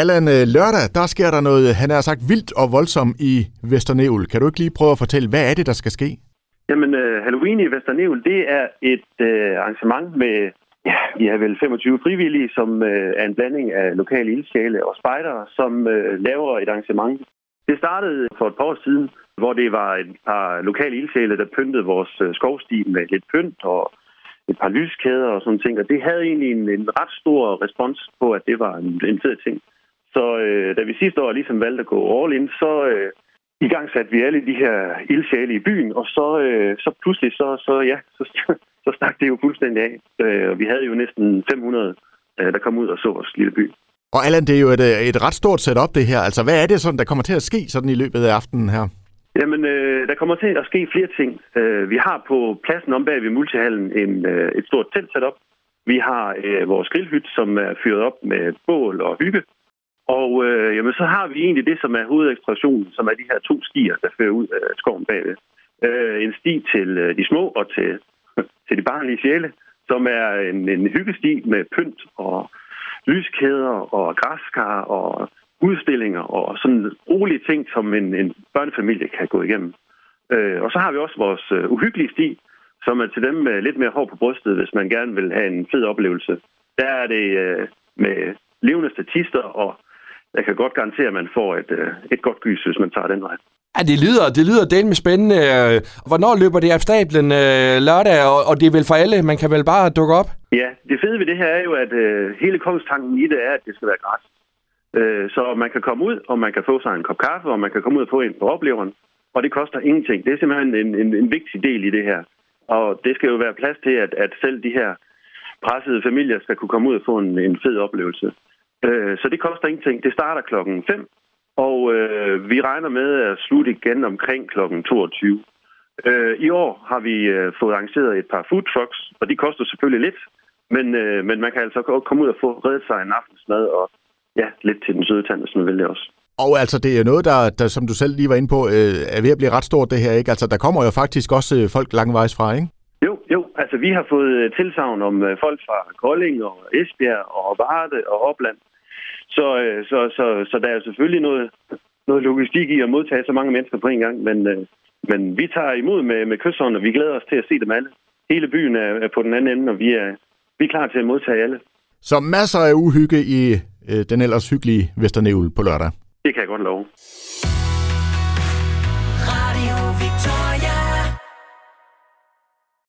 Allan, øh, lørdag, der sker der noget, han har sagt, vildt og voldsomt i Vesternævl. Kan du ikke lige prøve at fortælle, hvad er det, der skal ske? Jamen, øh, Halloween i Vesternævl, det er et øh, arrangement med, ja, vi er vel 25 frivillige, som øh, er en blanding af lokale ildsjæle og spejdere, som øh, laver et arrangement. Det startede for et par år siden, hvor det var et par lokale ildsjæle, der pyntede vores øh, skovsti med lidt pynt og et par lyskæder og sådan ting. Og det havde egentlig en, en ret stor respons på, at det var en, en fed ting. Så øh, da vi sidste år ligesom valgte at gå all in, så øh, i gang satte vi alle de her ildsjæle i byen, og så, øh, så pludselig, så, så ja, så, så stak det jo fuldstændig af. Øh, og vi havde jo næsten 500, øh, der kom ud og så vores lille by. Og Allan, det er jo et, øh, et ret stort setup, det her. Altså, hvad er det sådan, der kommer til at ske sådan i løbet af aftenen her? Jamen, øh, der kommer til at ske flere ting. Øh, vi har på pladsen om bag ved multihallen en, øh, et stort telt setup. Vi har øh, vores grillhyt, som er fyret op med bål og hygge. Og øh, jamen, så har vi egentlig det, som er hovedekspressionen, som er de her to stier, der fører ud af skoven bagved. Øh, en sti til øh, de små og til, til de barnlige sjæle, som er en, en hyggesti med pynt og lyskæder og græskar og udstillinger og sådan rolige ting, som en, en børnefamilie kan gå igennem. Øh, og så har vi også vores øh, uhyggelige sti, som er til dem med lidt mere hår på brystet, hvis man gerne vil have en fed oplevelse. Der er det øh, med levende statister og jeg kan godt garantere, at man får et, øh, et godt gys, hvis man tager den vej. Ja, det lyder, det lyder del med spændende. Hvornår løber det af stablen øh, lørdag, og, og det er vel for alle? Man kan vel bare dukke op? Ja, det fede ved det her er jo, at øh, hele kongstanken i det er, at det skal være gratis. Øh, så man kan komme ud, og man kan få sig en kop kaffe, og man kan komme ud og få en på opleveren, og det koster ingenting. Det er simpelthen en, en, en vigtig del i det her. Og det skal jo være plads til, at, at selv de her pressede familier skal kunne komme ud og få en, en fed oplevelse. Øh, så det koster ingenting. Det starter klokken 5, og øh, vi regner med at slutte igen omkring klokken 22. Øh, I år har vi øh, fået arrangeret et par food trucks, og de koster selvfølgelig lidt, men, øh, men man kan altså komme ud og få reddet sig en aftensmad og ja, lidt til den søde tand, hvis man vil det også. Og altså, det er noget, der, der som du selv lige var inde på, øh, er ved at blive ret stort det her, ikke? Altså, der kommer jo faktisk også øh, folk langvejs fra, ikke? Altså, vi har fået øh, tilsavn om øh, folk fra Kolding og Esbjerg og Varde og Opland. Så, øh, så, så, så der er selvfølgelig noget, noget logistik i at modtage så mange mennesker på en gang, men, men vi tager imod med, med kysshånd, og vi glæder os til at se dem alle. Hele byen er, er på den anden ende, og vi er, vi er klar til at modtage alle. Så masser af uhygge i øh, den ellers hyggelige Vesternævl på lørdag. Det kan jeg godt love. Radio Victor.